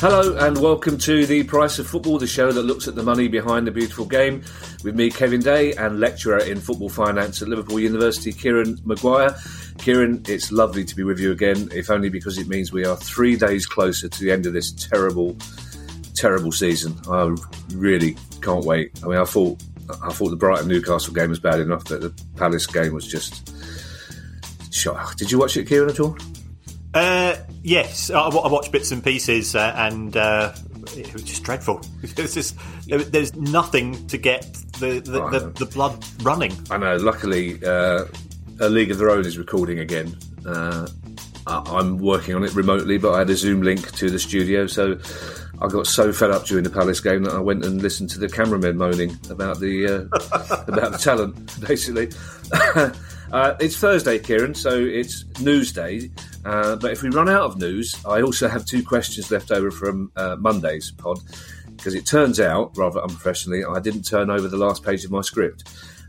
Hello and welcome to the Price of Football, the show that looks at the money behind the beautiful game, with me, Kevin Day, and lecturer in football finance at Liverpool University, Kieran Maguire. Kieran, it's lovely to be with you again, if only because it means we are three days closer to the end of this terrible, terrible season. I really can't wait. I mean, I thought I thought the Brighton Newcastle game was bad enough, but the Palace game was just. Did you watch it, Kieran, at all? Uh, yes, I, I watched bits and pieces, uh, and uh, it was just dreadful. It's just, there's nothing to get the the, Oh, the, the blood running. I know. Luckily, uh, a League of Their Own is recording again. Uh, I- I'm working on it remotely, but I had a Zoom link to the studio, so I got so fed up during the Palace game that I went and listened to the cameramen moaning about the uh, about the talent, basically. uh, it's Thursday, Kieran, so it's news day. Uh, but if we run out of news, I also have two questions left over from uh, Monday's pod because it turns out, rather unprofessionally, I didn't turn over the last page of my script.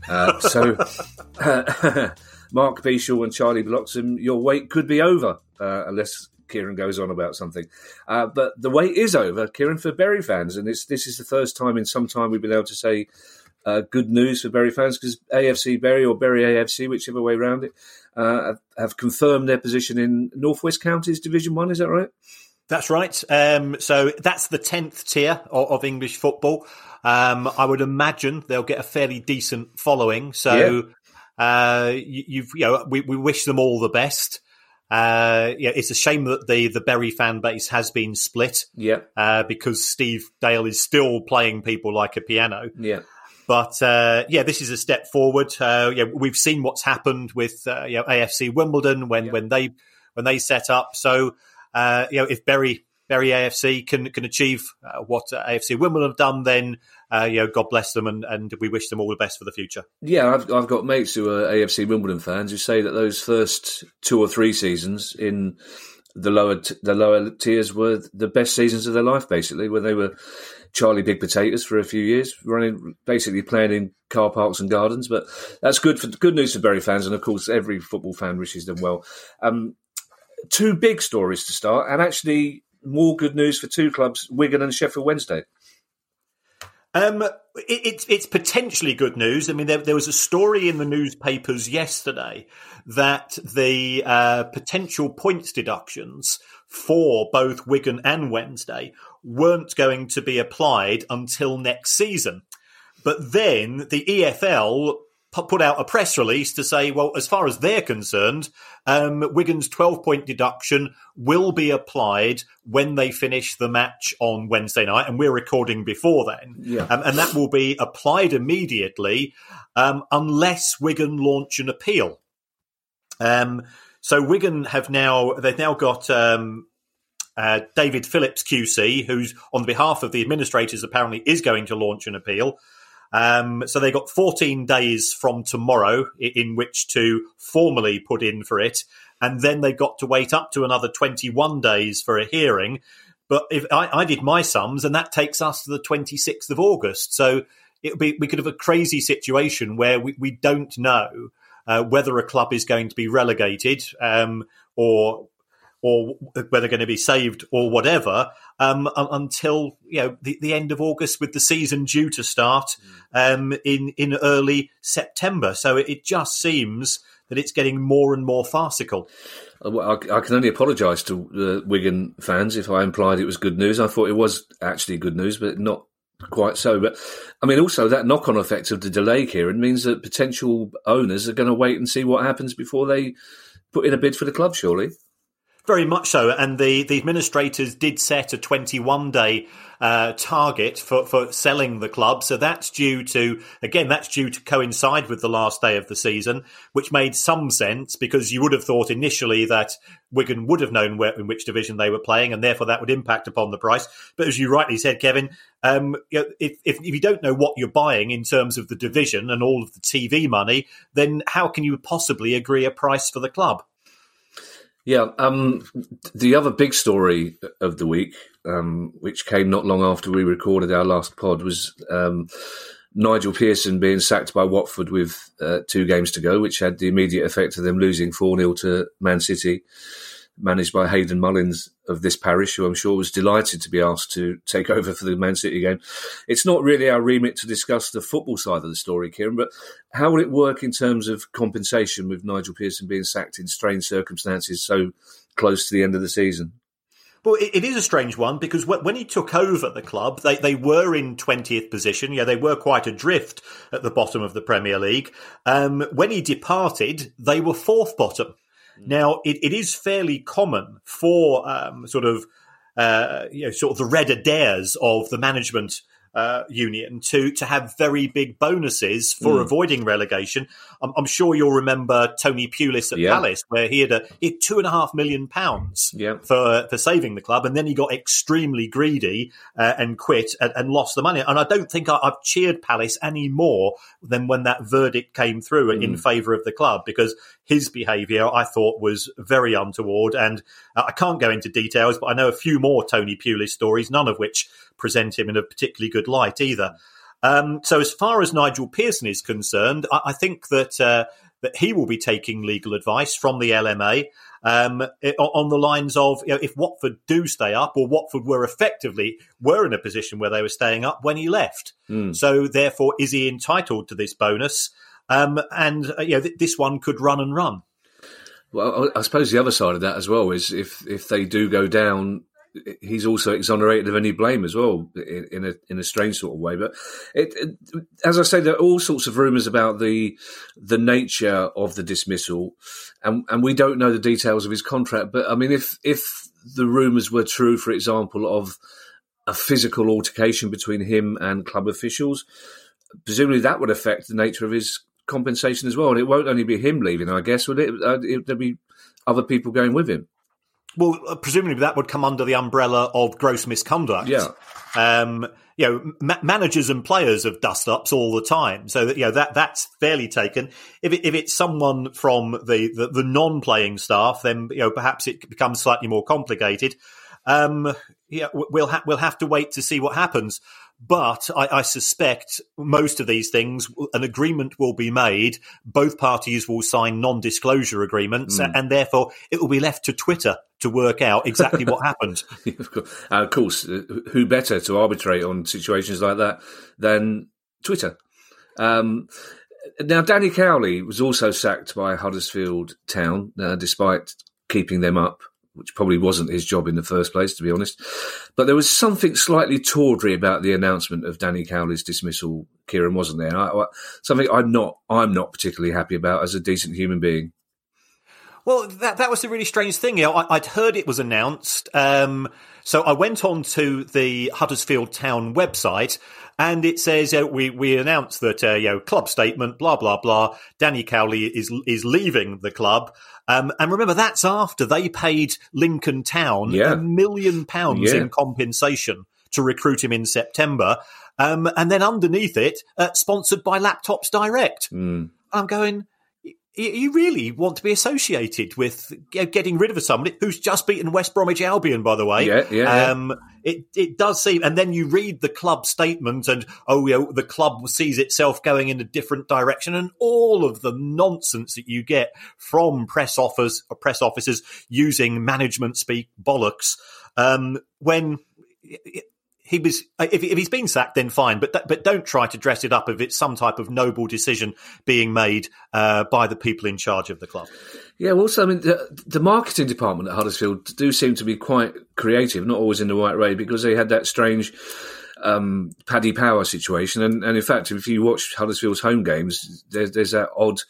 Uh, so, Mark Beashall and Charlie Bloxham, your wait could be over uh, unless Kieran goes on about something. Uh, but the wait is over, Kieran, for Bury fans, and it's, this is the first time in some time we've been able to say uh, good news for Bury fans because AFC Bury or Bury AFC, whichever way around it, uh, have, have confirmed their position in Northwest Counties Division One. Is that right? That's right. Um, so that's the tenth tier of, of English football. Um, I would imagine they'll get a fairly decent following. So uh, you, you've you know we, we wish them all the best. Uh, yeah, it's a shame that the the Bury fan base has been split Yeah, uh, because Steve Dale is still playing people like a piano. yeah. But uh, yeah, this is a step forward. Uh, yeah, we've seen what's happened with uh, you know, AFC Wimbledon when Yeah. when they when they set up. So uh, you know, if Bury Bury AFC can can achieve uh, what AFC Wimbledon have done, then uh, you know, God bless them, and, and we wish them all the best for the future. Yeah, I've, I've got mates who are AFC Wimbledon fans who say that those first two or three seasons in the lower t- the lower tiers were the best seasons of their life, basically, when they were Charlie Big Potatoes for a few years, running basically playing in car parks and gardens. But that's good for good news for Bury fans, and of course, every football fan wishes them well. Um, two big stories to start, and actually more good news for two clubs, Wigan and Sheffield Wednesday. Um, it, it's it's potentially good news. I mean, there, there was a story in the newspapers yesterday that the uh, potential points deductions for both Wigan and Wednesday weren't going to be applied until next season. But then the EFL put out a press release to say, well, as far as they're concerned, um, Wigan's 12 point deduction will be applied when they finish the match on Wednesday night. And we're recording before then. Yeah. Um, and that will be applied immediately um, unless Wigan launch an appeal. Um, so Wigan have now, they've now got. Um, uh, David Phillips QC, who's on behalf of the administrators, apparently is going to launch an appeal. Um, so they got 14 days from tomorrow in which to formally put in for it, and then they got to wait up to another 21 days for a hearing. But if I, I did my sums, and that takes us to the 26th of August, so be we could have a crazy situation where we, we don't know uh, whether a club is going to be relegated um, or or whether they're going to be saved or whatever um, until you know the, the end of August with the season due to start um, in in early September. So it, it just seems that it's getting more and more farcical. Uh, well, I, I can only apologise to the Wigan fans if I implied it was good news. I thought it was actually good news, but not quite so. But I mean, also that knock-on effect of the delay, Kieran, means that potential owners are going to wait and see what happens before they put in a bid for the club. Surely, Very much so, and the, the administrators did set a 21 day uh, target for, for selling the club. So that's due to, again, that's due to coincide with the last day of the season, which made some sense because you would have thought initially that Wigan would have known where, in which division they were playing, and therefore that would impact upon the price. But as you rightly said, Kevin, um, if, if, if you don't know what you're buying in terms of the division and all of the TV money, then how can you possibly agree a price for the club? Yeah, um, the other big story of the week, um, which came not long after we recorded our last pod, was um, Nigel Pearson being sacked by Watford with uh, two games to go, which had the immediate effect of them losing 4 0 to Man City managed by Hayden Mullins of this parish, who I'm sure was delighted to be asked to take over for the Man City game. It's not really our remit to discuss the football side of the story, Kieran, but how will it work in terms of compensation with Nigel Pearson being sacked in strange circumstances so close to the end of the season? Well, it is a strange one because when he took over the club, they, they were in 20th position. Yeah, they were quite adrift at the bottom of the Premier League. Um, when he departed, they were fourth bottom. Now, it, it is fairly common for um, sort of uh, you know, sort of the Red Adairs of the management uh, union to to have very big bonuses for mm. avoiding relegation. I'm, I'm, sure you'll remember Tony Pulis at yeah. Palace, where he had a he had two and a half million pounds yeah. for for saving the club, and then he got extremely greedy uh, and quit and, and, lost the money. And I don't think I, have cheered Palace any more than when that verdict came through mm. in favour of the club because his behaviour I thought was very untoward. And uh, I can't go into details, but I know a few more Tony Pulis stories, none of which present him in a particularly good light either. Um, so, as far as Nigel Pearson is concerned, I, I think that uh, that he will be taking legal advice from the LMA um, on the lines of you know, if Watford do stay up, or Watford were effectively were in a position where they were staying up when he left. Mm. So, therefore, is he entitled to this bonus? Um, and uh, you know, th- this one could run and run. Well, I suppose the other side of that as well is if if they do go down he's also exonerated of any blame as well in, in, a in a strange sort of way. But it, it, as I say, there are all sorts of rumours about the the nature of the dismissal, and and we don't know the details of his contract. But I mean, if if the rumours were true, for example, of a physical altercation between him and club officials, presumably that would affect the nature of his compensation as well. And it won't only be him leaving, I guess, would it? Uh, it there'd be other people going with him. Well, uh, presumably that would come under the umbrella of gross misconduct. Yeah. Um, you know, ma- managers and players have dust ups all the time, so that you know that that's fairly taken. If it, if it's someone from the the, the non playing staff, then you know perhaps it becomes slightly more complicated. Um, yeah, we'll ha- we'll have to wait to see what happens. But I, I, suspect most of these things, an agreement will be made. Both parties will sign non-disclosure agreements, mm. and therefore it will be left to Twitter to work out exactly what happened. of, course. Uh, of course, uh, who better to arbitrate on situations like that than Twitter? Um, now, Danny Cowley was also sacked by Huddersfield Town, uh, despite keeping them up which probably wasn't his job in the first place, to be honest. But there was something slightly tawdry about the announcement of Danny Cowley's dismissal, Kieran, wasn't there? I, I, something I'm not, I'm not particularly happy about as a decent human being. Well, that that was the really strange thing. You know, I, would heard it was announced, um, so I went on to the Huddersfield Town website, and it says we we announced that uh, you know club statement, blah blah blah. Danny Cowley is is leaving the club. Um, and remember, that's after they paid Lincoln Town yeah. a million pounds yeah. in compensation to recruit him in September. Um, and then underneath it, uh, sponsored by Laptops Direct. Mm. I'm going, you really want to be associated with getting rid of somebody who's just beaten West Bromwich Albion, by the way. Yeah, yeah. Um, it it does seem, and then you read the club statement, and oh, you know, the club sees itself going in a different direction, and all of the nonsense that you get from press offers, press officers using management speak bollocks. Um, when he was if, if he's been sacked, then fine. But but don't try to dress it up if it's some type of noble decision being made uh, by the people in charge of the club. Yeah, well, also, I mean, the, the, marketing department at Huddersfield do seem to be quite creative, not always in the right way, because they had that strange um, Paddy Power situation. And, and, in fact, if you watch Huddersfield's home games, there's, there's that odd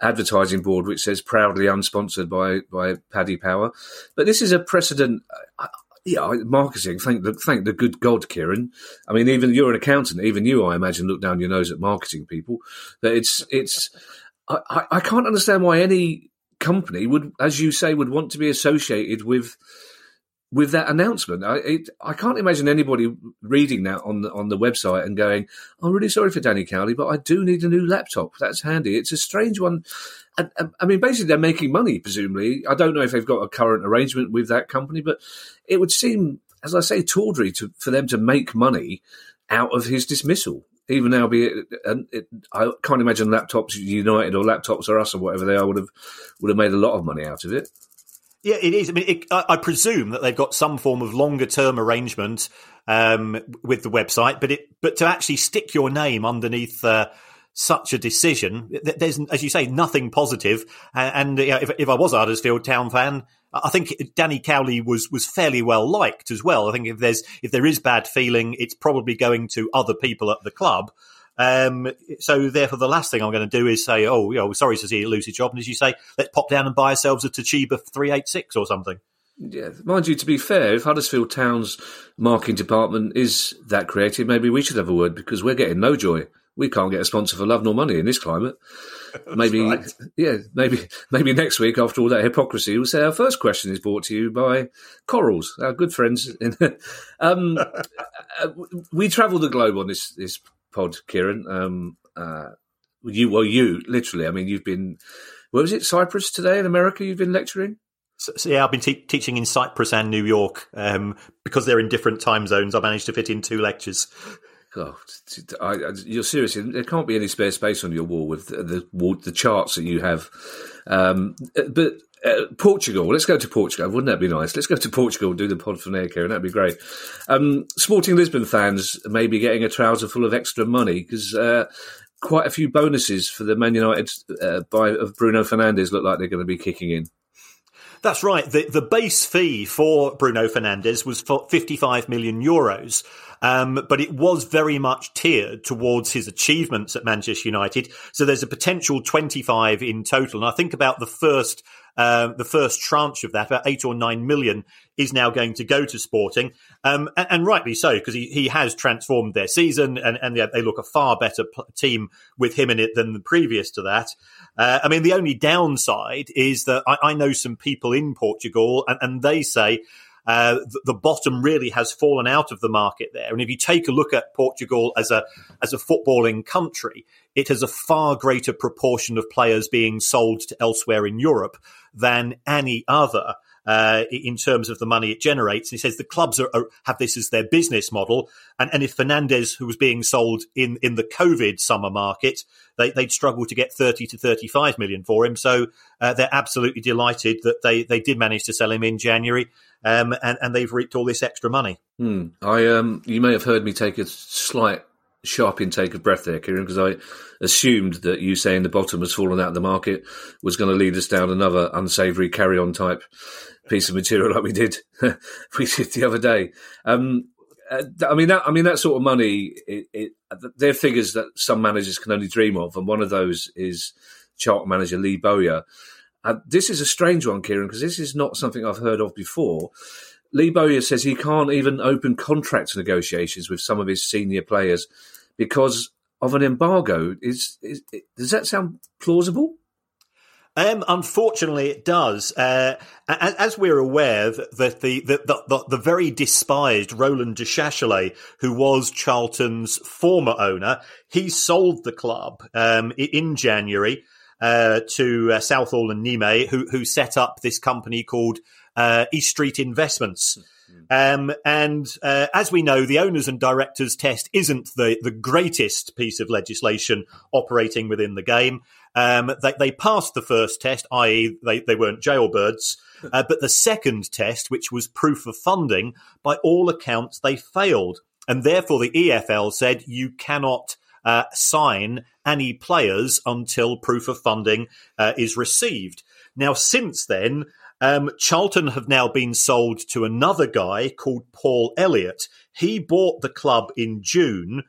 advertising board which says proudly unsponsored by by Paddy Power. But this is a precedent. Uh, yeah, marketing. Thank the thank the good God, Kieran. I mean, even you're an accountant. Even you, I imagine, look down your nose at marketing people. That it's it's. I, I can't understand why any company would, as you say, would want to be associated with with that announcement. I it, I can't imagine anybody reading that on the on the website and going, "I'm really sorry for Danny Cowley, but I do need a new laptop. That's handy." It's a strange one. I mean, basically, they're making money. Presumably, I don't know if they've got a current arrangement with that company, but it would seem, as I say, tawdry to, for them to make money out of his dismissal. Even now, be it, and it, I can't imagine laptops United or laptops or us or whatever they are would have would have made a lot of money out of it. Yeah, it is. I mean, it, I, I, presume that they've got some form of longer term arrangement um, with the website, but it but to actually stick your name underneath. Uh, such a decision. There's, as you say, nothing positive. And, you know, if, if I was Huddersfield Town fan, I think Danny Cowley was was fairly well liked as well. I think if there's if there is bad feeling, it's probably going to other people at the club. Um, so therefore, the last thing I'm going to do is say, "Oh, you know, sorry to see you lose your job," and as you say, let's pop down and buy ourselves a Toshiba 386 or something. Yeah, mind you, to be fair, if Huddersfield Town's marketing department is that creative, maybe we should have a word because we're getting no joy. We can't get a sponsor for love nor money in this climate. maybe, right. yeah, maybe, maybe next week after all that hypocrisy, we'll say our first question is brought to you by Corals, our good friends. um, uh, we travel the globe on this this pod, Kieran. Um, uh, you, well, you literally. I mean, you've been. Where was it? Cyprus today in America. You've been lecturing. So, so yeah, I've been te- teaching in Cyprus and New York um, because they're in different time zones. I managed to fit in two lectures. God, I, I, you're serious. There can't be any spare space on your wall with the the, the charts that you have. Um, but uh, Portugal. Let's go to Portugal. Wouldn't that be nice? Let's go to Portugal. Do the pod from there. That'd be great. Um, Sporting Lisbon fans may be getting a trouser full of extra money because uh, quite a few bonuses for the Man United uh, buy of Bruno Fernandes look like they're going to be kicking in. That's right. The the base fee for Bruno Fernandes was for 55 million euros. Um, but it was very much tiered towards his achievements at Manchester United. So there's a potential 25 in total. And I think about the first um, the first tranche of that, about eight or nine million, is now going to go to Sporting, um, and, and, rightly so because he, he has transformed their season, and, and they look a far better team with him in it than the previous to that. Uh, I mean, the only downside is that I, I know some people in Portugal, and, and they say uh, the, the, bottom really has fallen out of the market there. And if you take a look at Portugal as a as a footballing country, it has a far greater proportion of players being sold to elsewhere in Europe than any other. Uh, in terms of the money it generates. And he says the clubs are, are, have this as their business model. And, and if Fernandes, who was being sold in, in the COVID summer market, they, would struggle to get 30 to 35 million for him. So uh, they're absolutely delighted that they, they did manage to sell him in January um, and, and they've reaped all this extra money. Hmm. I um, you may have heard me take a slight sharp intake of breath there, Kieran, because I assumed that you saying the bottom has fallen out of the market was going to lead us down another unsavoury carry-on type piece of material like we did we did the other day. Um, uh, I mean, that, I mean that sort of money. It, it, they're figures that some managers can only dream of, and one of those is Charlton manager Lee Bowyer. Uh, this is a strange one, Kieran, because this is not something I've heard of before. Lee Bowyer says he can't even open contract negotiations with some of his senior players because of an embargo. Is, is does that sound plausible? Um, unfortunately, it does. Uh, as, as, we're aware, that the the, the, the, very despised Roland Duchâtelet, who was Charlton's former owner, he sold the club um, in January uh, to uh, Southall and Nimer, who who set up this company called uh, East Street Investments. Um, and uh, as we know, the owners and directors test isn't the, the greatest piece of legislation operating within the game. Um, they, they, passed the first test, i.e., they, they weren't jailbirds. Uh, but the second test, which was proof of funding, by all accounts, they failed. And therefore, the EFL said you cannot uh, sign any players until proof of funding uh, is received. Now, since then, um, Charlton have now been sold to another guy called Paul Elliott. He bought the club in June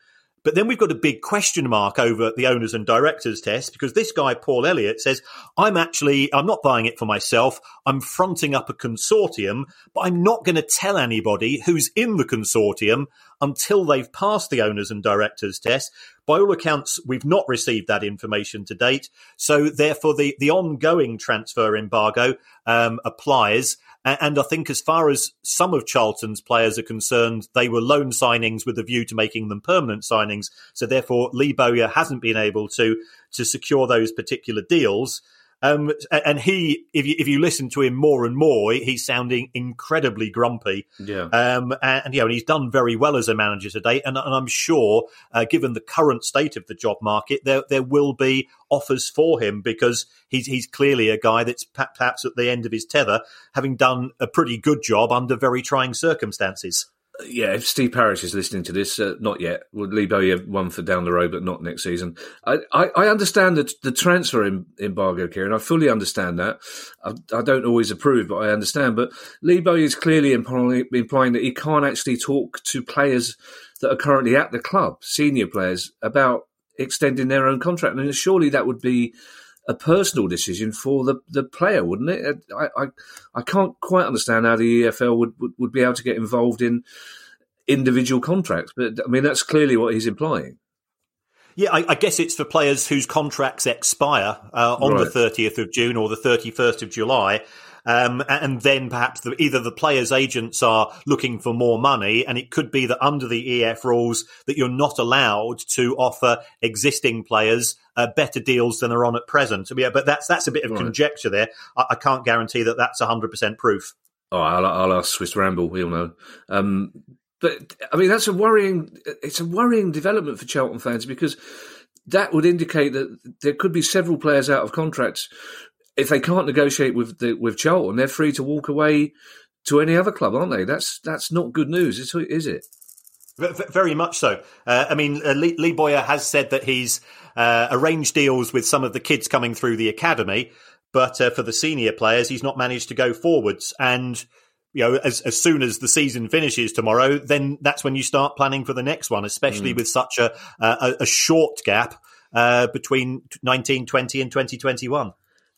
But then we've got a big question mark over the owners and directors test because this guy, Paul Elliott, says, I'm actually, I'm not buying it for myself. I'm fronting up a consortium, but I'm not going to tell anybody who's in the consortium until they've passed the owners and directors test. By all accounts, we've not received that information to date. So therefore, the, the ongoing transfer embargo um, applies. And I think, as far as some of Charlton's players are concerned, they were loan signings with a view to making them permanent signings. So therefore, Lee Bowyer hasn't been able to to secure those particular deals. Um, and he, if you if you listen to him more and more, he's sounding incredibly grumpy. Yeah. Um, and, you know, and he's done very well as a manager today. And, and I'm sure, uh, given the current state of the job market, there there will be offers for him because he's he's clearly a guy that's perhaps at the end of his tether, having done a pretty good job under very trying circumstances yeah, if Steve Parish is listening to this, uh, not yet. Would Lee Bowyer one for down the road, but not next season. I, I, I understand the, the transfer embargo, Kieran. I fully understand that. I, I, don't always approve, but I understand. But Lee Bowyer is clearly implying that he can't actually talk to players that are currently at the club, senior players, about extending their own contract. And surely that would be a personal decision for the, the player, wouldn't it? I, I, I can't quite understand how the EFL would, would, would be able to get involved in individual contracts, but I mean, that's clearly what he's implying. Yeah, I, I guess it's for players whose contracts expire uh, on right. the 30th of June or the 31st of July. Um, and then perhaps the, either the players' agents are looking for more money, and it could be that under the EF rules that you're not allowed to offer existing players uh, better deals than are on at present. Mean, but that's that's a bit of right. conjecture there. I, I, can't guarantee that that's 100 percent proof. Oh, I'll, I'll, ask Swiss Ramble. He'll know. Um, but I mean, that's a worrying. It's a worrying development for Charlton fans because that would indicate that there could be several players out of contracts if they can't negotiate with the, with Charlton, they're free to walk away to any other club, aren't they? That's that's not good news, is it? Very much so. Uh, I mean, uh, Lee, Lee, Bowyer has said that he's uh, arranged deals with some of the kids coming through the academy, but uh, for the senior players, he's not managed to go forwards. And you know, as as soon as the season finishes tomorrow, then that's when you start planning for the next one, especially mm. with such a, a, a short gap uh, between 1920 and 2021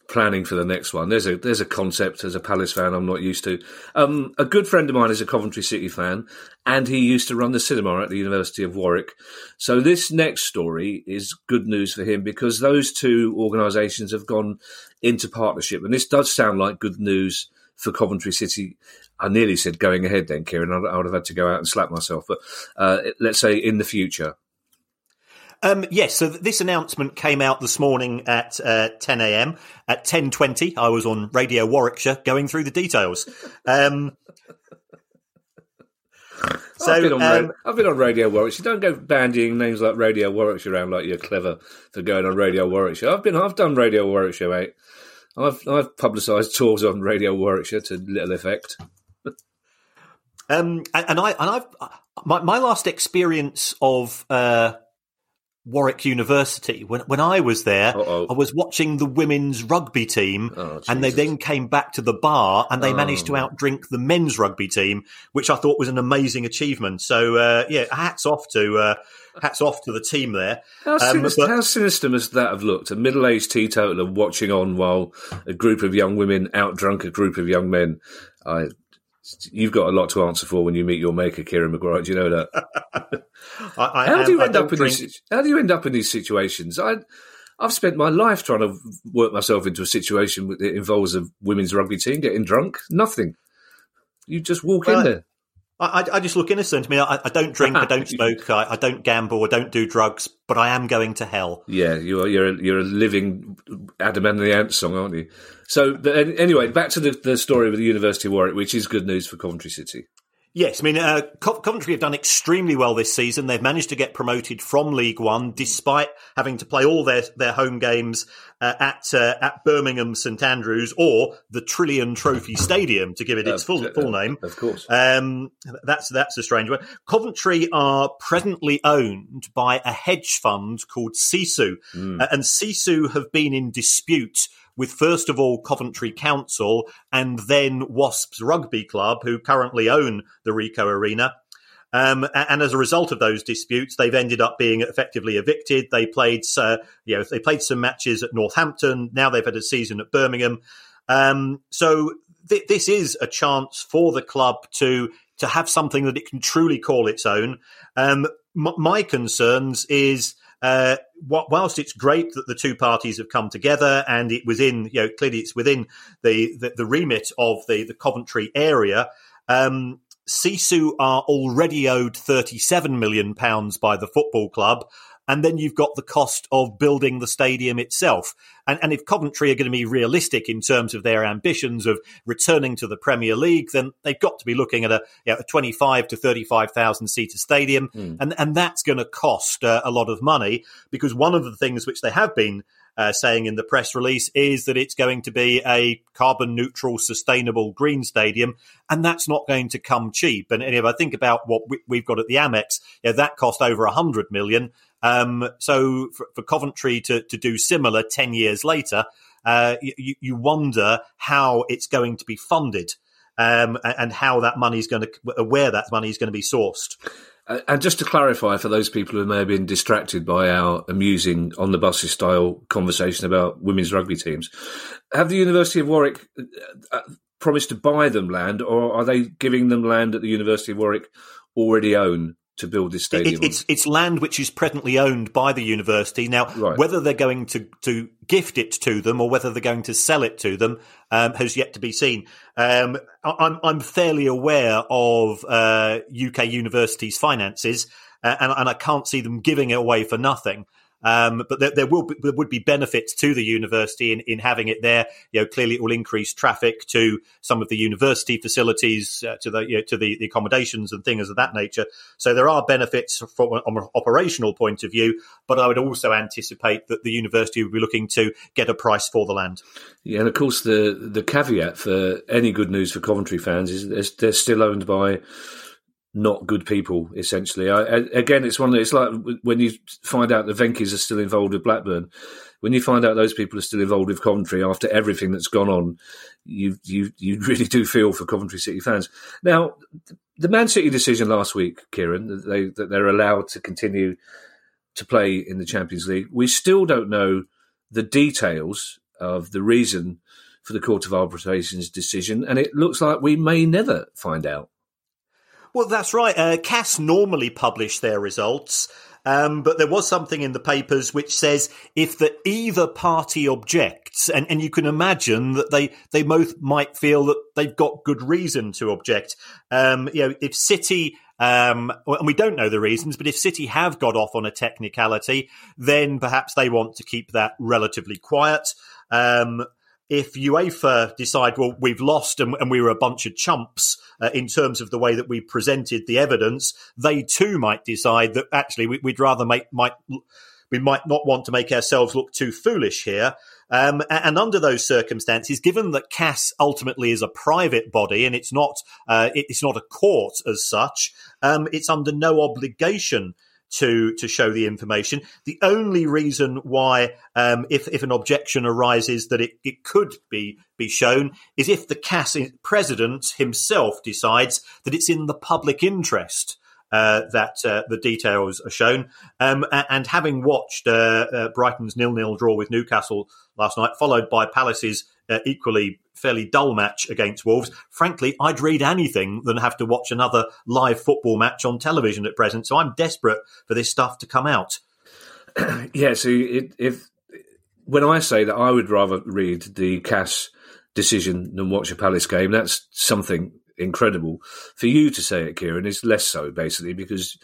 planning for the next one. There's a there's a concept as a Palace fan I'm not used to. Um, a good friend of mine is a Coventry City fan, and he used to run the cinema at the University of Warwick. So this next story is good news for him because those two organisations have gone into partnership, and this does sound like good news for Coventry City. I nearly said going ahead then, Kieran. I would have had to go out and slap myself, but uh, let's say in the future. Um, yes, so this announcement came out this morning at uh, 10 a.m. At 10.20, I was on Radio Warwickshire going through the details. Um, so, I've, been on, um, I've been on Radio Warwickshire. Don't go bandying names like Radio Warwickshire around like you're clever for going on Radio Warwickshire. I've been, I've done Radio Warwickshire, mate. I've, I've publicised tours on Radio Warwickshire to little effect. um, and, and I, and I've my, my last experience of uh, Warwick University. When when I was there, Uh-oh. I was watching the women's rugby team, oh, and they then came back to the bar and they oh. managed to oh. outdrink the men's rugby team, which I thought was an amazing achievement. So uh, yeah, hats off to uh, hats off to the team there. How, um, sinister, but, how sinister must that have looked? A middle aged teetotaler watching on while a group of young women outdrunk a group of young men. I You've got a lot to answer for when you meet your maker, Kieran Maguire. Do you know that? I, I, how do you end up in drink... these? How do you end up in these situations? I, I've spent my life trying to work myself into a situation that involves a women's rugby team getting drunk. Nothing. You just walk well, in there. I, I, just look innocent. I mean, I, I don't drink, I don't smoke, I, I, don't gamble, I don't do drugs, but I am going to hell. Yeah, you're you're a, you're a living Adam and the Ant song, aren't you? So, anyway, back to the, the story with the University of Warwick, which is good news for Coventry City. Yes, I mean, uh, Coventry have done extremely well this season. They've managed to get promoted from League One despite having to play all their, their home games uh, at uh, at Birmingham St Andrews or the Trillion Trophy Stadium to give it its full full name. Of course, um, that's that's a strange one. Coventry are presently owned by a hedge fund called Sisu, mm. and Sisu have been in dispute with first of all Coventry Council and then Wasps Rugby Club, who currently own the Ricoh Arena. Um, and as a result of those disputes, they've ended up being effectively evicted. They played, uh, you know, they played some matches at Northampton. Now they've had a season at Birmingham. Um, so th- this is a chance for the club to to have something that it can truly call its own. Um, m- my concerns is. Uh, whilst it's great that the two parties have come together and it was in, you know, clearly it's within the, the, the remit of the, the Coventry area, um, Sisu are already owed 37 million pounds by the football club. And then you've got the cost of building the stadium itself. And, and if Coventry are going to be realistic in terms of their ambitions of returning to the Premier League, then they've got to be looking at a, you know, a 25 to 35,000 seater stadium. Mm. And, and that's going to cost uh, a lot of money because one of the things which they have been uh, saying in the press release is that it's going to be a carbon neutral, sustainable green stadium, and that's not going to come cheap. And, and if I think about what we, have got at the Amex, know, that cost over a hundred million. Um, so for, for, Coventry to, to do similar ten years later, uh, you, you wonder how it's going to be funded. Um, and how that money is going to, where that money is going to be sourced. Uh, and just to clarify for those people who may have been distracted by our amusing on the buses style conversation about women's rugby teams, have the University of Warwick uh, uh, promised to buy them land, or are they giving them land that the University of Warwick already own to build this stadium? It, it's it's land which is presently owned by the university. Now, right. whether they're going to, to gift it to them or whether they're going to sell it to them um, has yet to be seen. Um, I'm I'm fairly aware of uh, UK universities' finances, uh, and, and I can't see them giving it away for nothing. Um, but there, there, will be, there would be benefits to the university in, in having it there. You know, clearly it will increase traffic to some of the university facilities, uh, to the you know, to the, the, accommodations and things of that nature. So there are benefits from an operational point of view. But I would also anticipate that the university would be looking to get a price for the land. Yeah, and of course the the caveat for any good news for Coventry fans is they're, they're still owned by not good people. Essentially, I, again, it's one. Of it's like when you find out the Venky's are still involved with Blackburn. When you find out those people are still involved with Coventry after everything that's gone on, you you you really do feel for Coventry City fans. Now, the Man City decision last week, Kieran, that they that they're allowed to continue to play in the Champions League. We still don't know the details of the reason for the Court of Arbitration's decision, and it looks like we may never find out. Well, that's right. Uh, CAS normally publish their results. Um, but there was something in the papers which says if the either party objects, and, and you can imagine that they, they both might feel that they've got good reason to object. Um, you know, if City, um, and we don't know the reasons, but if City have got off on a technicality, then perhaps they want to keep that relatively quiet. Um, if UEFA decide, well, we've lost and, and we were a bunch of chumps uh, in terms of the way that we presented the evidence, they too might decide that actually we, would rather make might we might not want to make ourselves look too foolish here. Um, and under those circumstances, given that CAS ultimately is a private body and it's not uh, it's not a court as such, um, it's under no obligation to to show the information. The only reason why, um, if if an objection arises, that it, it could be be shown is if the CAS president himself decides that it's in the public interest. Uh, that uh, the details are shown. Um, and having watched uh, uh, Brighton's nil-nil draw with Newcastle last night, followed by Palace's uh, equally fairly dull match against Wolves. Frankly, I'd read anything than have to watch another live football match on television at present. So I'm desperate for this stuff to come out. yeah, so it, if when I say that I would rather read the CAS decision than watch a Palace game, that's something incredible. For you to say it, Kieran, is less so, basically, because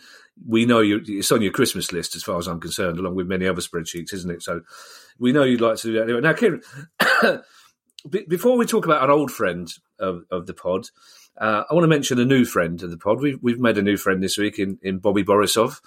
we know you, it's on your Christmas list, as far as I'm concerned, along with many other spreadsheets, isn't it? So we know you'd like to do that anyway. Now, Kieran, before we talk about an old friend of, of the pod, uh, I want to mention a new friend of the pod. We've, we've made a new friend this week in, in Bobby Borisov,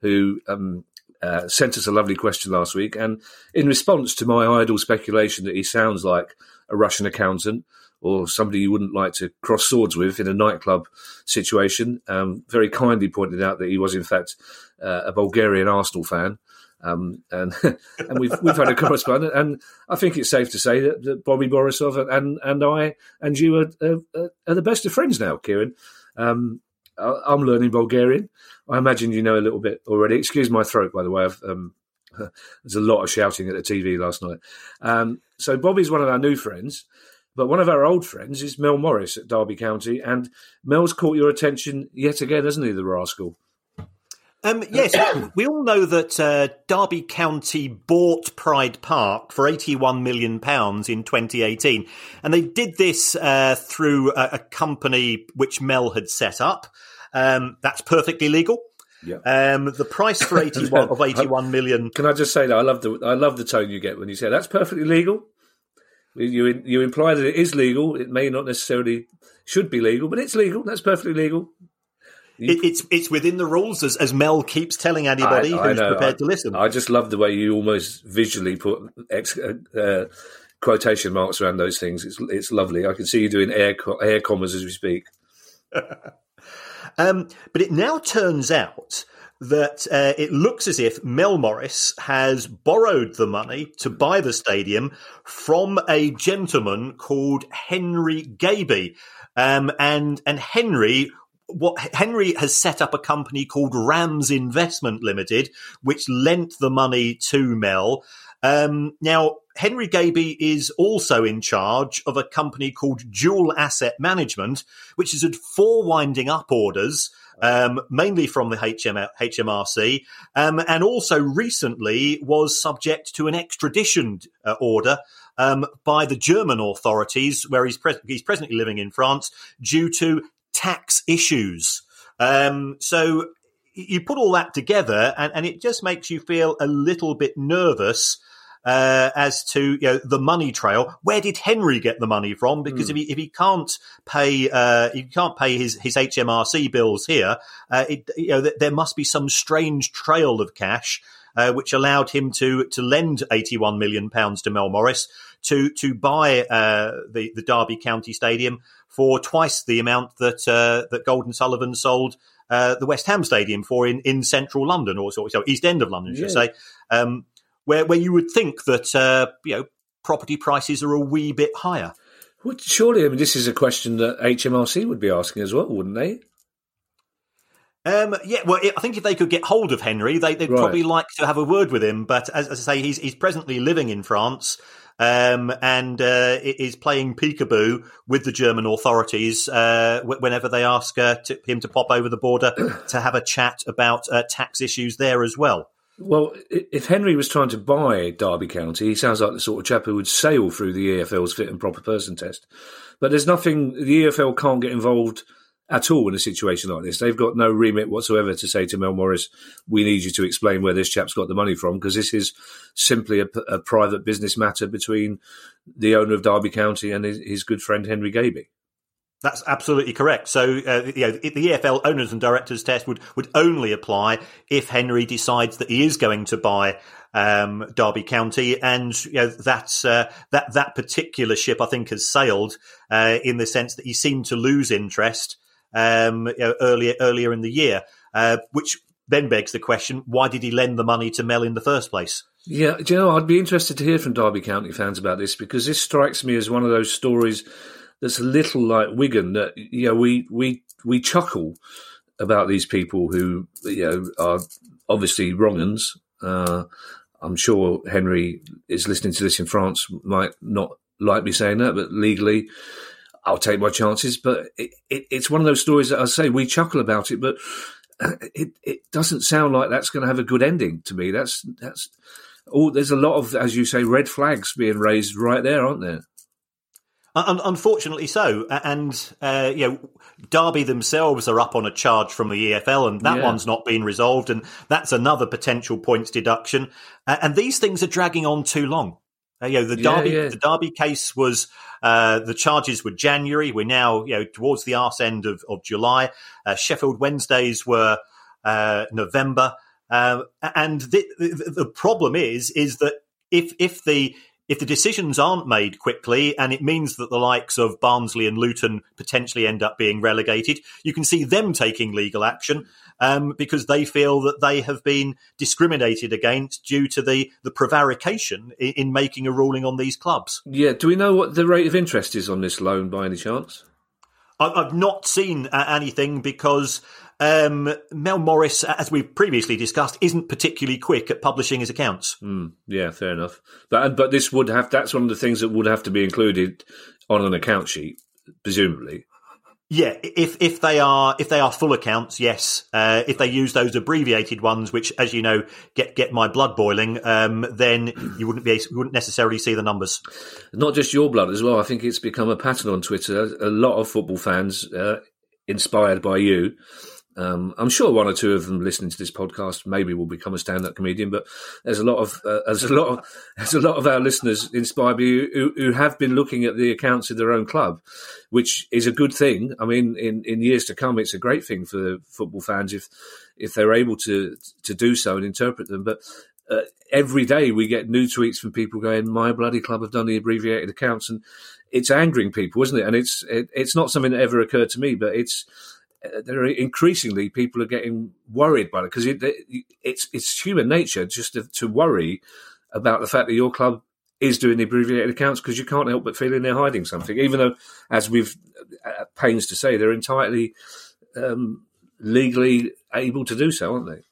who um, uh, sent us a lovely question last week. And in response to my idle speculation that he sounds like a Russian accountant or somebody you wouldn't like to cross swords with in a nightclub situation, um, very kindly pointed out that he was, in fact, uh, a Bulgarian Arsenal fan. Um, and and we've we've had a correspondent, and I think it's safe to say that, that Bobby Borisov and and I and you are, are, are, the best of friends now, Kieran. Um, I'm learning Bulgarian. I imagine you know a little bit already. Excuse my throat, by the way. Um, there's a lot of shouting at the TV last night. Um, so Bobby's one of our new friends, but one of our old friends is Mel Morris at Derby County, and Mel's caught your attention yet again, hasn't he, the rascal? Um, yes, we all know that uh, Derby County bought Pride Park for eighty-one million pounds in 2018, and they did this uh, through a, a, company which Mel had set up. Um, that's perfectly legal. Yeah. Um, the price for eighty-one of eighty-one million. Can I just say that I love the I love the tone you get when you say that's perfectly legal. You you imply that it is legal. It may not necessarily should be legal, but it's legal. That's perfectly legal. It, it's it's within the rules, as, as Mel keeps telling anybody I, who's I prepared I, to listen. I just love the way you almost visually put ex, uh, uh, quotation marks around those things. It's it's lovely. I can see you doing air air commas as we speak. um, but it now turns out that uh, it looks as if Mel Morris has borrowed the money to buy the stadium from a gentleman called Henry Gabay. Um, and and Henry what Henry has set up a company called Rams Investment Limited, which lent the money to Mel. Um, now, Henry Gabay is also in charge of a company called Duet Asset Management, which had four winding up orders, um, mainly from the HM, HMRC, um, and also recently was subject to an extradition uh, order um, by the German authorities, where he's, pre- he's presently living in France, due to tax issues. Um, so you put all that together, and, and, it just makes you feel a little bit nervous uh, as to you know the money trail. Where did Henry get the money from? Because mm. if, he, if he can't pay, uh, he can't pay his his HMRC bills here. Uh, it, you know, th- there must be some strange trail of cash. Uh, which allowed him to to lend 81 million pounds to Mel Morris to to buy uh, the the Derby County Stadium for twice the amount that uh, that Gold Sullivan sold uh, the West Ham Stadium for in, in central London, or so, so East End of London, should say, um, where where you would think that uh, you know property prices are a wee bit higher. Well, surely, I mean, this is a question that HMRC would be asking as well, wouldn't they? Um, yeah, well, I think if they could get hold of Henry, they, would right. probably like to have a word with him. But as, as I say, he's, he's presently living in France um, and uh, is playing peekaboo with the German authorities uh, whenever they ask uh, to, him to pop over the border to have a chat about uh, tax issues there as well. Well, if Henry was trying to buy Derby County, he sounds like the sort of chap who would sail through the EFL's fit and proper person test. But there's nothing, the EFL can't get involved at all in a situation like this. They've got no remit whatsoever to say to Mel Morris, we need you to explain where this chap's got the money from, because this is simply a, a, private business matter between the owner of Derby County and his, his good friend Henry Gabay. That's absolutely correct. So, uh, you know, the EFL owners and directors test would, would only apply if Henry decides that he is going to buy um, Derby County, and you know that's uh, that that particular ship I think has sailed uh, in the sense that he seemed to lose interest um, you know, earlier earlier in the year, uh, which then begs the question: Why did he lend the money to Mel in the first place? Yeah, you know, I'd be interested to hear from Derby County fans about this because this strikes me as one of those stories that's a little like Wigan. That you know, we we we chuckle about these people who you know are obviously wrong Uh, I'm sure Henry is listening to this in France might not like me saying that, but legally I'll take my chances. But it, it, it's one of those stories that I say we chuckle about it, but it it doesn't sound like that's going to have a good ending to me. That's that's oh, there's a lot of, as you say, red flags being raised right there, aren't there? unfortunately so, and uh, you know, Derby themselves are up on a charge from the EFL, and that yeah. one's not been resolved, and that's another potential points deduction. Uh, and these things are dragging on too long. Uh, you know, the Derby, yeah, yeah. the Derby case was uh, the charges were January. We're now, you know, towards the arse end of, of July. Uh, Sheffield Wednesdays were uh, November, um, and the, the, the problem is, is that if if the if the decisions aren't made quickly and it means that the likes of Barnsley and Luton potentially end up being relegated, you can see them taking legal action um, because they feel that they have been discriminated against due to the, the prevarication in, in making a ruling on these clubs. Yeah. Do we know what the rate of interest is on this loan by any chance? I've not seen uh, anything because um, Mel Morris, as we've previously discussed, isn't particularly quick at publishing his accounts. Mm, yeah, fair enough. But but this would have that's one of the things that would have to be included on an account sheet, presumably. Yeah, if if they are if they are full accounts, yes. Uh, if they use those abbreviated ones, which, as you know, get get my blood boiling, um, then you wouldn't be you wouldn't necessarily see the numbers. Not just your blood as well. I think it's become a pattern on Twitter. A lot of football fans, uh, inspired by you, um, I'm sure one or two of them listening to this podcast maybe will become a stand-up comedian, but there's a lot of uh, there's a lot of there's a lot of our listeners inspired by you who, who, have been looking at the accounts of their own club, which is a good thing. I mean, in, in years to come, it's a great thing for football fans if if they're able to to do so and interpret them. But uh, every day we get new tweets from people going, "My bloody club have done the abbreviated accounts," and it's angering people, isn't it? And it's it, it's not something that ever occurred to me, but it's uh, there are increasingly people are getting worried by it because it, it's it's human nature just to, to, worry about the fact that your club is doing the abbreviated accounts because you can't help but feeling they're hiding something, even though, as we've uh, pains to say, they're entirely um, legally able to do so, aren't they?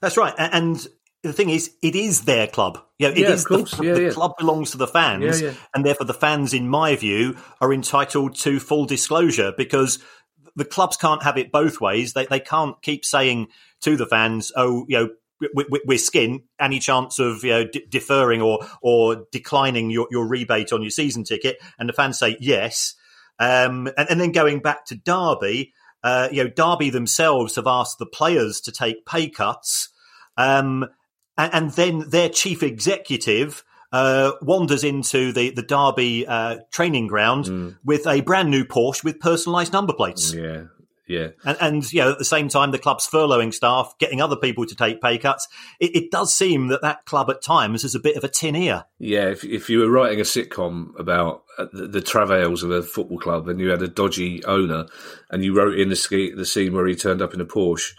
That's right, and the thing is, it is their club. You know, it yeah, is the, yeah, the yeah. club belongs to the fans, and therefore the fans, in my view, are entitled to full disclosure because the clubs can't have it both ways. They they can't keep saying to the fans, "Oh, you know." We're skin. Any chance of you know deferring or or declining your, your rebate on your season ticket, and the fans say yes, um, and, and then going back to Derby, uh, you know, Derby themselves have asked the players to take pay cuts, um, and, and, then their chief executive uh, wanders into the the Derby uh, training ground mm. with a brand new Porsche with personalised number plates. Yeah, yeah. And, and you know, at the same time, the club's furloughing staff, getting other people to take pay cuts. It, it, does seem that that club at times is a bit of a tin ear. Yeah, if, if you were writing a sitcom about uh, the, the, travails of a football club and you had a dodgy owner and you wrote in the, ski, the scene where he turned up in a Porsche,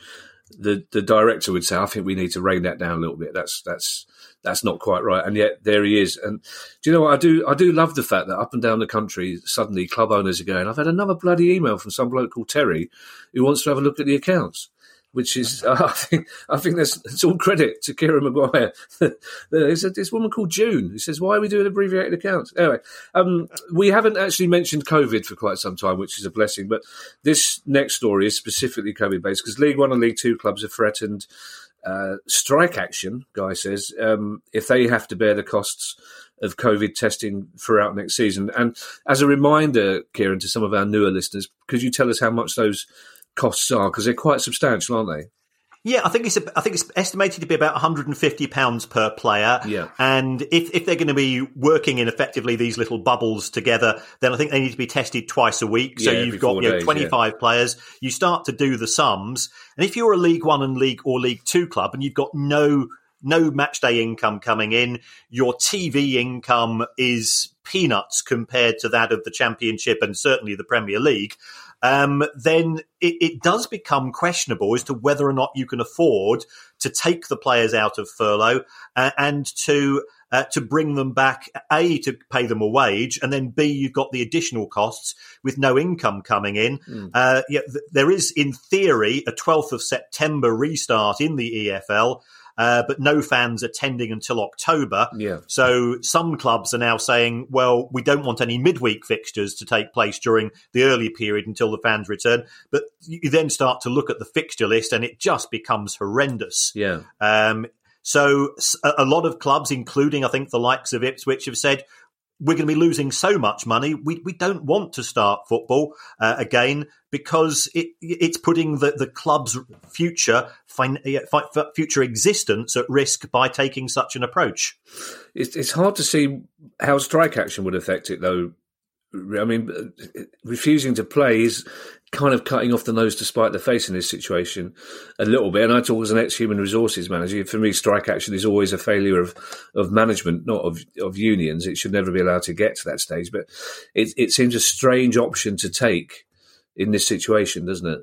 the, the director would say, I think we need to rein that down a little bit. That's, that's, that's not quite right. And yet there he is. And do you know what? I do, I do love the fact that up and down the country, suddenly club owners are going, I've had another bloody email from some bloke called Terry who wants to have a look at the accounts which is uh, I think I think that's it's all credit to Kieran Maguire. There's this woman called June who says, "Why are we doing abbreviated accounts?" Anyway, um, we haven't actually mentioned COVID for quite some time, which is a blessing. But this next story is specifically COVID based because League One and League Two clubs are threatened uh, strike action, Guy says, um, if they have to bear the costs of COVID testing throughout next season. And as a reminder, Kieran, to some of our newer listeners, could you tell us how much those costs are? Because they're quite substantial, aren't they? Yeah, I think it's I think it's estimated to be about 150 pounds per player. Yeah, and if if they're going to be working in effectively these little bubbles together, then I think they need to be tested twice a week. So yeah, you've got you know 25 yeah. players. You start to do the sums, and if you're a League One and League or League Two club, and you've got no no match day income coming in, your TV income is peanuts compared to that of the Championship and certainly the Premier League um, then it, it, does become questionable as to whether or not you can afford to take the players out of furlough uh, and to uh, to bring them back, A, to pay them a wage, and then B, you've got the additional costs with no income coming in. Mm. Uh, yeah, th- there is, in theory, a 12th of September restart in the EFL uh, but no fans attending until October. Yeah. So some clubs are now saying, well, we don't want any midweek fixtures to take place during the early period until the fans return. But you then start to look at the fixture list and it just becomes horrendous. Yeah. Um, so a lot of clubs, including I think the likes of Ipswich, have said we're going to be losing so much money. We we don't want to start football uh, again because it it's putting the, the club's future fin- future existence at risk by taking such an approach. It's, it's hard to see how strike action would affect it, though. I mean, uh, refusing to play is kind of cutting off the nose to spite the face in this situation a little bit. And I talk as an ex-human resources manager. For me, strike action is always a failure of, of management, not of, of unions. It should never be allowed to get to that stage. But it, it seems a strange option to take in this situation, doesn't it?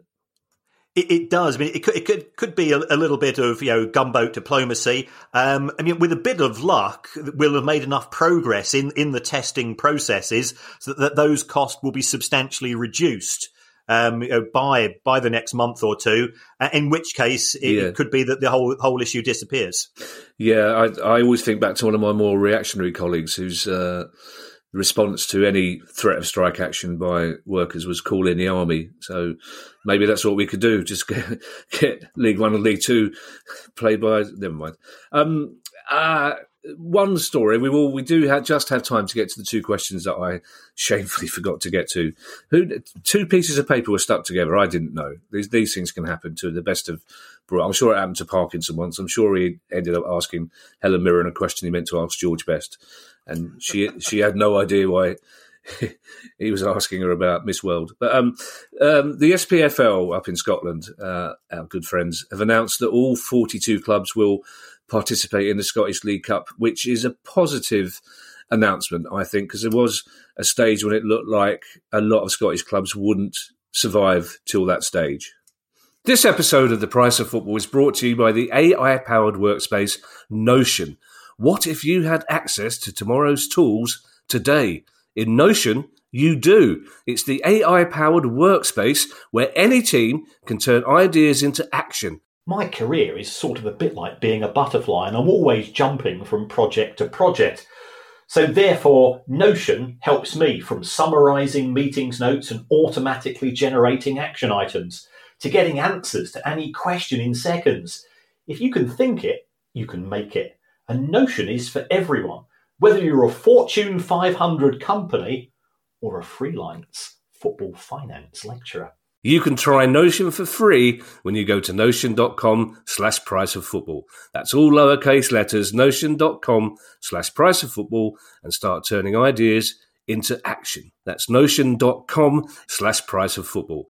It, it, does. I mean, it could, it could could be a, a, little bit of you know gunboat diplomacy. Um, I mean, with a bit of luck, we'll have made enough progress in in the testing processes so that, that those costs will be substantially reduced. um, you know, by by the next month or two. Uh, in which case, it, Yeah. could be that the whole whole issue disappears. Yeah, I, I always think back to one of my more reactionary colleagues who's uh, response to any threat of strike action by workers was call in the army. So maybe that's what we could do. Just get, get League One and League Two played by. Never mind. Um, uh, one story. We will. We do have, just have time to get to the two questions that I shamefully forgot to get to. Who two pieces of paper were stuck together? I didn't know. These these things can happen to the best of. I'm sure it happened to Parkinson once. I'm sure he ended up asking Helen Mirren a question he meant to ask George Best, and she she had no idea why he was asking her about Miss World. But um, um, the SPFL up in Scotland, uh, our good friends, have announced that all 42 clubs will participate in the Scottish League Cup, which is a positive announcement, I think, because there was a stage when it looked like a lot of Scottish clubs wouldn't survive till that stage. This episode of The Price of Football is brought to you by the AI powered workspace Notion. What if you had access to tomorrow's tools today? In Notion, you do. It's the AI powered workspace where any team can turn ideas into action. My career is sort of a bit like being a butterfly, and I'm always jumping from project to project. So, therefore, Notion helps me from summarizing meetings notes and automatically generating action items to getting answers to any question in seconds. If you can think it, you can make it. And Notion is for everyone, whether you're a Fortune 500 company or a freelance football finance lecturer. You can try Notion for free when you go to notion.com slash price of football. That's all lowercase letters, notion.com slash price of football and start turning ideas into action. That's notion.com slash price of football.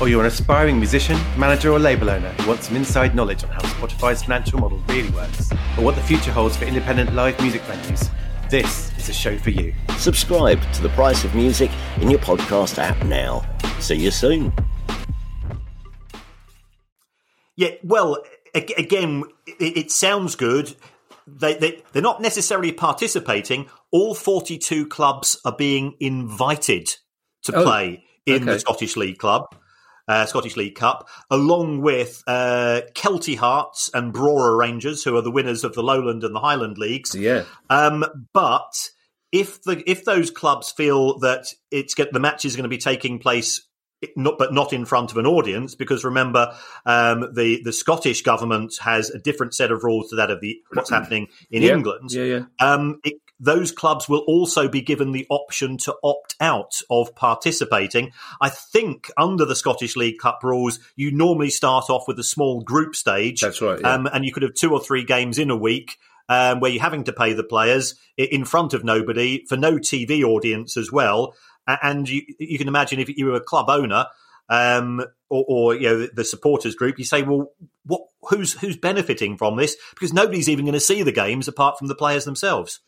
or you're an aspiring musician, manager, or label owner who wants some inside knowledge on how Spotify's financial model really works, or what the future holds for independent live music venues, this is a show for you. Subscribe to The Price of Music in your podcast app now. See you soon. Yeah, well, again, it, it sounds good. They, they, they're not necessarily participating. All 42 clubs are being invited to Oh, play in the. Scottish League Club, uh, Scottish League Cup, along with uh, Kelty Hearts and Brora Rangers, who are the winners of the Lowland and the Highland Leagues. Yeah. Um, but if the if those clubs feel that it's get, the match is going to be taking place, not, but not in front of an audience, because remember um, the the Scottish government has a different set of rules to that of the what's happening in Yeah. England. Yeah, yeah. Um, it, those clubs will also be given the option to opt out of participating. I think under the Scottish League Cup rules, you normally start off with a small group stage. That's right, yeah. Um, and you could have two or three games in a week um, where you're having to pay the players in front of nobody for no TV audience as well. And you, you can imagine if you were a club owner um, or, or you know the, the supporters group, you say, well, what? Who's who's benefiting from this? Because nobody's even going to see the games apart from the players themselves.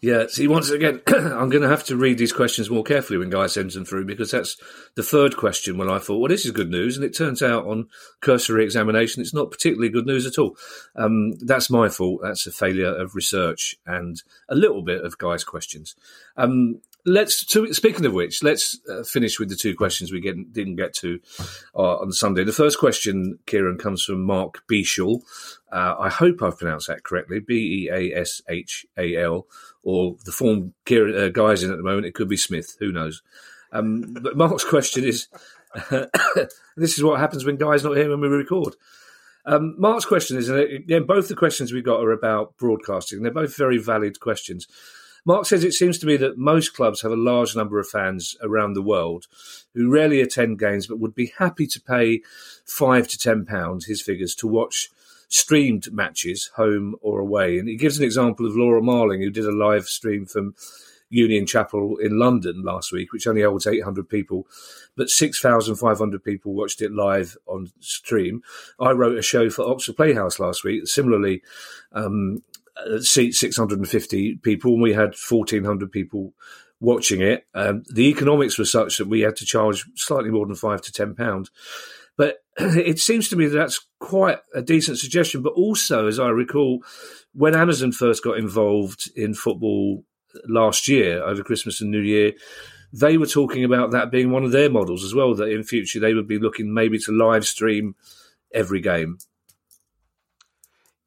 Yeah, see, once again, I'm going to have to read these questions more carefully when Guy sends them through because that's the third question when I thought, well, this is good news. And it turns out on cursory examination, it's not particularly good news at all. Um, that's my fault. That's a failure of research and a little bit of Guy's questions. Um, let's, to, speaking of which, let's uh, finish with the two questions we get, didn't get to uh, on Sunday. The first question, Kieran, comes from Mark Beashall. Uh, I hope I've pronounced that correctly. B E A S H A L, or the form Kieran, uh, Guy's in at the moment. It could be Smith. Who knows? Um, but Mark's question is this is what happens when Guy's not here when we record. Um, Mark's question is, and again, both the questions we got are about broadcasting. They're both very valid questions. Mark says it seems to me that most clubs have a large number of fans around the world who rarely attend games but would be happy to pay five to ten pounds, his figures, to watch streamed matches, home or away. And he gives an example of Laura Marling, who did a live stream from Union Chapel in London last week, which only holds 800 people, but 6,500 people watched it live on stream. I wrote a show for Oxford Playhouse last week, similarly, um, seat 650 people, and we had 1,400 people watching it. Um, the economics were such that we had to charge slightly more than five to ten pounds. But it seems to me that that's quite a decent suggestion. But also, as I recall, when Amazon first got involved in football last year over Christmas and New Year, they were talking about that being one of their models as well. That in future they would be looking maybe to live stream every game.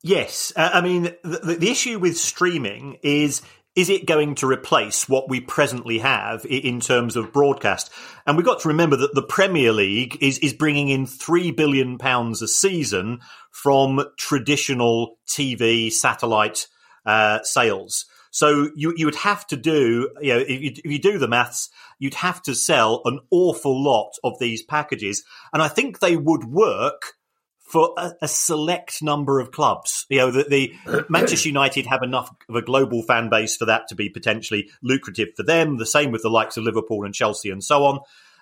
Yes, uh, I mean the, the issue with streaming is is it going to replace what we presently have in terms of broadcast? And we've got to remember that the Premier League is, is bringing in three billion pounds a season from traditional TV satellite uh, sales. So you you would have to do you know if you, if you do the maths, you'd have to sell an awful lot of these packages, and I think they would work for a, a, select number of clubs. You know, the, the Manchester United have enough of a global fan base for that to be potentially lucrative for them. The same with the likes of Liverpool and Chelsea and so on.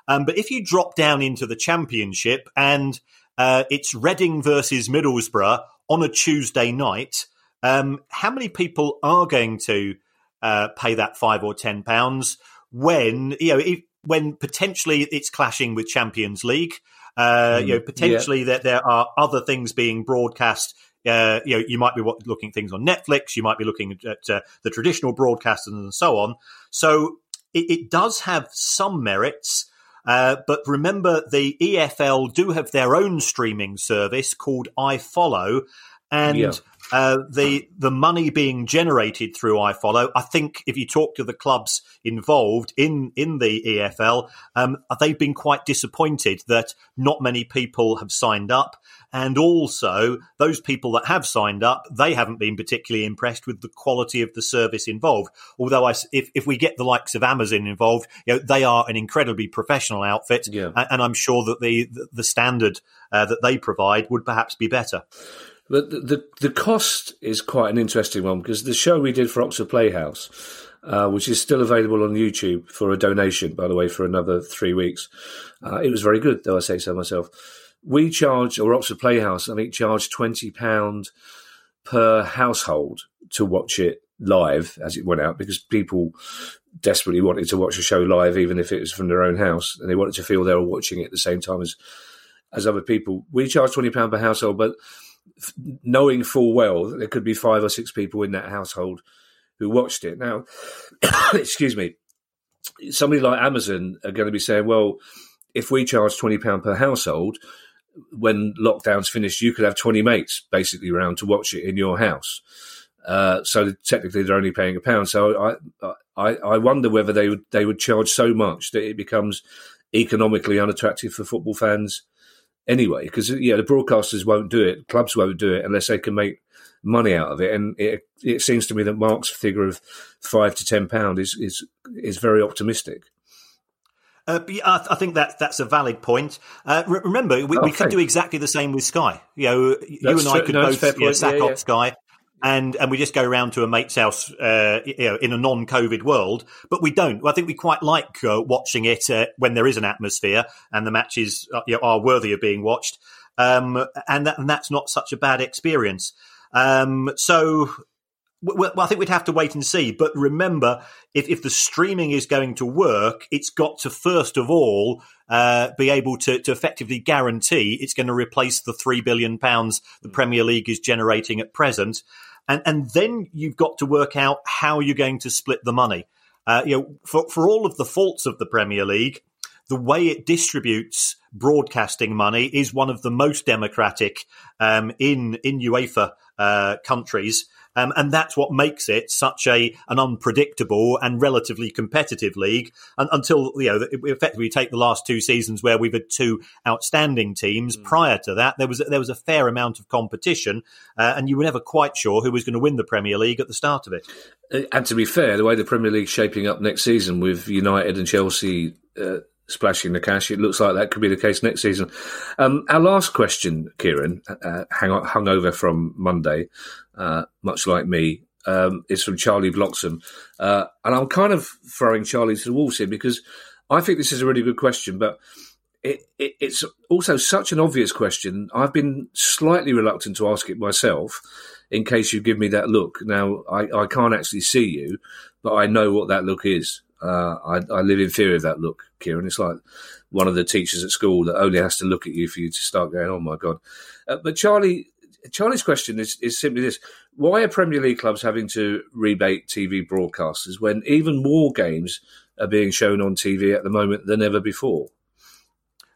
Um, but if you drop down into the Championship and uh, it's Reading versus Middlesbrough on a Tuesday night, um, how many people are going to uh, pay that five or ten pounds when you know if, when potentially it's clashing with Champions League? Uh, you know, mm, potentially yeah. that there are other things being broadcast. Uh, you know, you might be looking at things on Netflix. You might be looking at uh, the traditional broadcasters and so on. So it, it does have some merits. Uh, but remember, the EFL do have their own streaming service called iFollow, and yeah. uh, the the money being generated through iFollow. I think if you talk to the clubs involved in in the EFL, um, they've been quite disappointed that not many people have signed up. And also, those people that have signed up, they haven't been particularly impressed with the quality of the service involved. Although, I, if, if we get the likes of Amazon involved, you know, they are an incredibly professional outfit, yeah. and, and, I'm sure that the the standard uh, that they provide would perhaps be better. But the, the, the cost is quite an interesting one because the show we did for Oxford Playhouse, uh, which is still available on YouTube for a donation, by the way, for another three weeks. Uh, it was very good, though I say so myself. We charge, or Oxford Playhouse, I think, charged twenty pound per household to watch it live as it went out because people desperately wanted to watch a show live, even if it was from their own house, and they wanted to feel they were watching it at the same time as as other people. We charge twenty pound per household, but knowing full well that there could be five or six people in that household who watched it. Now, excuse me, somebody like Amazon are going to be saying, well, if we charge £20 per household, when lockdown's finished, you could have 20 mates basically around to watch it in your house. Uh, so technically, they're only paying a pound. So I, I, I wonder whether they would they would charge so much that it becomes economically unattractive for football fans anyway, because yeah, the broadcasters won't do it, clubs won't do it unless they can make money out of it. And it, it seems to me that Mark's figure of five to ten pound is is is very optimistic. Uh, I, I, think that that's a valid point. Uh, remember, we, oh, we could do exactly the same with Sky. You know, that's you and I could no, both you know, sack yeah, yeah. Sky and and we just go around to a mate's house, uh, you know, in a non-COVID world. But we don't. I think we quite like uh, watching it uh, when there is an atmosphere and the matches uh, you know, are worthy of being watched. Um, and, that, and that's not such a bad experience. Um, so well, I think we'd have to wait and see. But remember, if, if the streaming is going to work, it's got to first of all uh, be able to, to effectively guarantee it's going to replace the three billion pounds the Premier League is generating at present and and then you've got to work out how you're going to split the money. Uh, you know, for for all of the faults of the Premier League, the way it distributes broadcasting money is one of the most democratic um, in in UEFA uh, countries. Um, and that's what makes it such a an unpredictable and relatively competitive league. And, until you know, we effectively take the last two seasons where we've had two outstanding teams. Mm. Prior to that, there was there was a fair amount of competition, uh, and you were never quite sure who was going to win the Premier League at the start of it. Uh, and to be fair, the way the Premier League's shaping up next season with United and Chelsea. Uh, splashing the cash. It looks like that could be the case next season. Um, our last question, Kieran, uh, hang hung over from Monday, uh, much like me, um, is from Charlie Bloxham. Uh, and I'm kind of throwing Charlie to the wolves here because I think this is a really good question, but it, it, it's also such an obvious question. I've been slightly reluctant to ask it myself in case you give me that look. Now, I, I can't actually see you, but I know what that look is. Uh, I, I, live in fear of that look, Kieran. It's like one of the teachers at school that only has to look at you for you to start going, "Oh my god!" Uh, but Charlie, Charlie's question is, is simply this: Why are Premier League clubs having to rebate TV broadcasters when even more games are being shown on TV at the moment than ever before?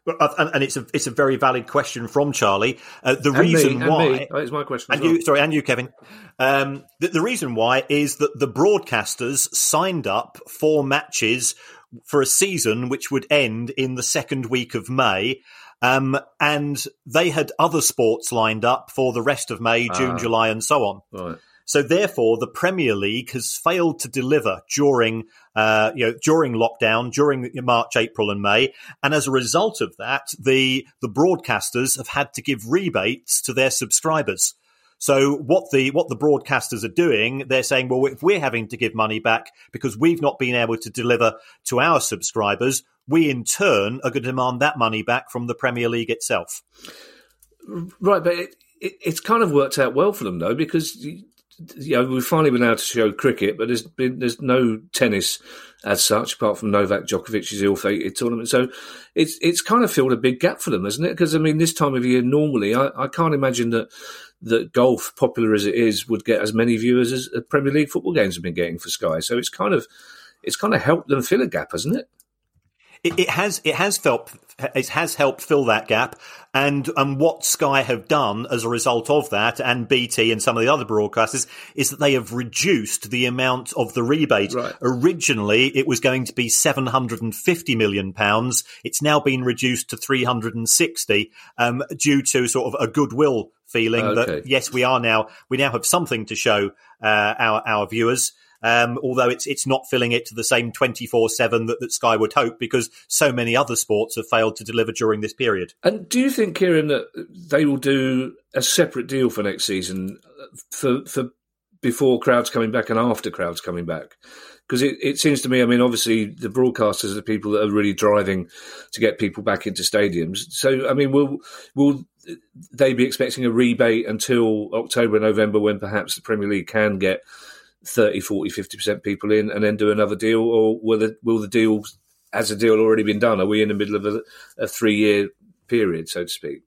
Uh, and, and, it's a it's a very valid question from Charlie. Uh, the and reason me, why. Oh, my question, and well. you sorry, and you, Kevin. Um, the, the reason why is that the broadcasters signed up for matches for a season which would end in the second week of May. Um, and they had other sports lined up for the rest of May, June, uh, July, and so on. Right. So therefore, the Premier League has failed to deliver during, uh, you know, during lockdown, during March, April, and May, and as a result of that, the the broadcasters have had to give rebates to their subscribers. So what the what the broadcasters are doing, they're saying, well, if we're having to give money back because we've not been able to deliver to our subscribers, we in turn are going to demand that money back from the Premier League itself. Right, but it, it, it's kind of worked out well for them though, because you know, we've finally been able to show cricket, but there's been there's no tennis as such, apart from Novak Djokovic's ill-fated tournament. So it's it's kind of filled a big gap for them, hasn't it? Because I mean, this time of year, normally, I, I can't imagine that that golf, popular as it is, would get as many viewers as Premier League football games have been getting for Sky. So it's kind of it's kind of helped them fill a gap, hasn't it? It, it, has it has felt it has helped fill that gap, and and what Sky have done as a result of that, and BT and some of the other broadcasters, is that they have reduced the amount of the rebate. Right. Originally, it was going to be seven hundred and fifty million pounds. It's now been reduced to three hundred and sixty, um, due to sort of a goodwill feeling okay. that yes, we are now we now have something to show uh, our our viewers. Um, although it's it's not filling it to the same twenty four seven that Sky would hope because so many other sports have failed to deliver during this period. And do you think, Kieran, that they will do a separate deal for next season for for before crowds coming back and after crowds coming back? Because it, it seems to me, I mean, obviously the broadcasters are the people that are really driving to get people back into stadiums. So, I mean, will will they be expecting a rebate until October, November, when perhaps the Premier League can get 30, 40, 50% people in and then do another deal? Or will the, will the deal, has the deal already been done? Are we in the middle of a, a three year period, so to speak?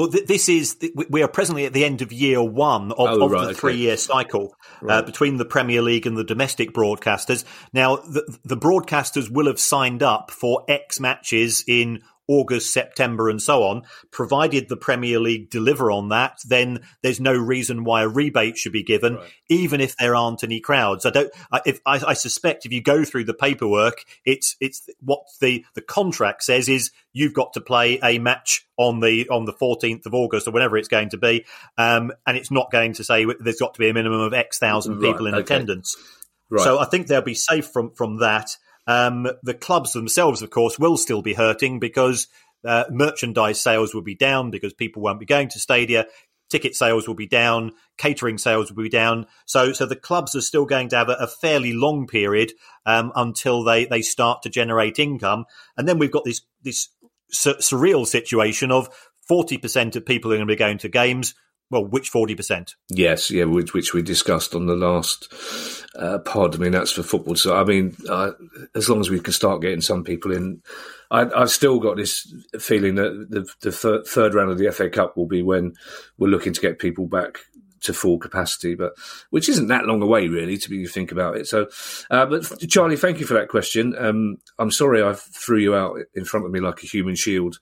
Well, this is we are presently at the end of year one of, oh, of right, the three-year okay. cycle uh, right. uh, between the Premier League and the domestic broadcasters. Now, the, the broadcasters will have signed up for X matches in August, September, and so on, provided the Premier League deliver on that, then there's no reason why a rebate should be given, right. even if there aren't any crowds. I don't. I, if I, I, suspect if you go through the paperwork, it's it's what the the contract says is you've got to play a match on the on the 14th of August or whatever it's going to be, um, and it's not going to say there's got to be a minimum of X thousand people right, in okay. attendance. Right. So I think they'll be safe from from that. Um, the clubs themselves, of course, will still be hurting because uh, merchandise sales will be down because people won't be going to stadia. Ticket sales will be down, catering sales will be down. So, so the clubs are still going to have a, a fairly long period um, until they, they start to generate income. And then we've got this this sur- surreal situation of forty percent of people are going to be going to games, well, which forty percent? Yes, yeah, which, which, we discussed on the last uh, pod. I mean, that's for football. So, I mean, uh, as long as we can start getting some people in, I, have still got this feeling that the, the third, round of the FA Cup will be when we're looking to get people back to full capacity, but which isn't that long away, really, to be think about it. So, uh, but Charlie, thank you for that question. Um, I'm sorry I threw you out in front of me like a human shield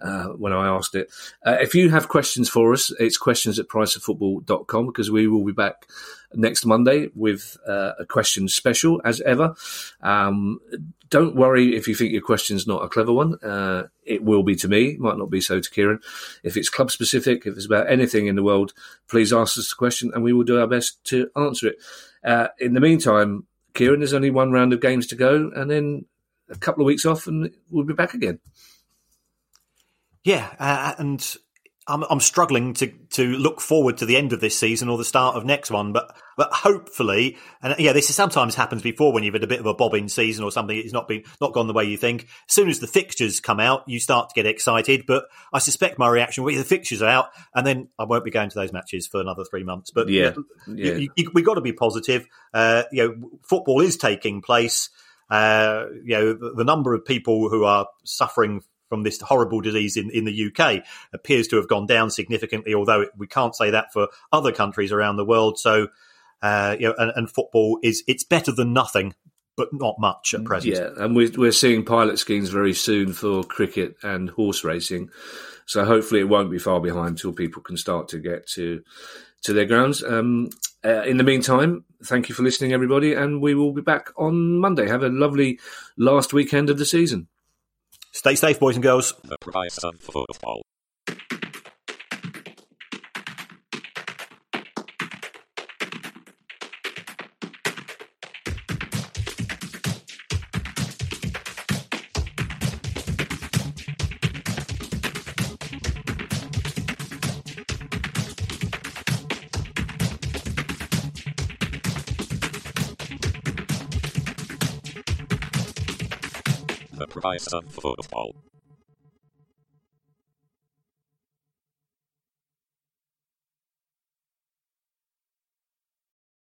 uh, when I asked it. Uh, if you have questions for us, it's questions at priceoffootball.com because we will be back next Monday with uh, a question special as ever. Um, don't worry if you think your question's not a clever one. Uh, it will be to me, might not be so to Kieran. If it's club specific, if it's about anything in the world, please ask us a question and we will do our best to answer it. Uh, in the meantime, Kieran, there's only one round of games to go and then a couple of weeks off and we'll be back again. Yeah, uh, and I'm, I'm struggling to to look forward to the end of this season or the start of next one, but but hopefully, and yeah, this is sometimes happens before when you've had a bit of a bobbing season or something. It's not been not gone the way you think. As soon as the fixtures come out, you start to get excited. But I suspect my reaction will be the fixtures are out, and then I won't be going to those matches for another three months. But Yeah, yeah. you- you- we've got to be positive. Uh, you know, football is taking place. Uh, you know, the, the number of people who are suffering from this horrible disease in, in the UK appears to have gone down significantly, although we can't say that for other countries around the world. So, uh, you know, and, and football is it's better than nothing, but not much at present. Yeah, and we're, we're seeing pilot schemes very soon for cricket and horse racing. So hopefully it won't be far behind till people can start to get to to their grounds. Um, uh, in the meantime, thank you for listening, everybody, and we will be back on Monday. Have a lovely last weekend of the season. Stay safe, boys and girls. The price of football. Of football.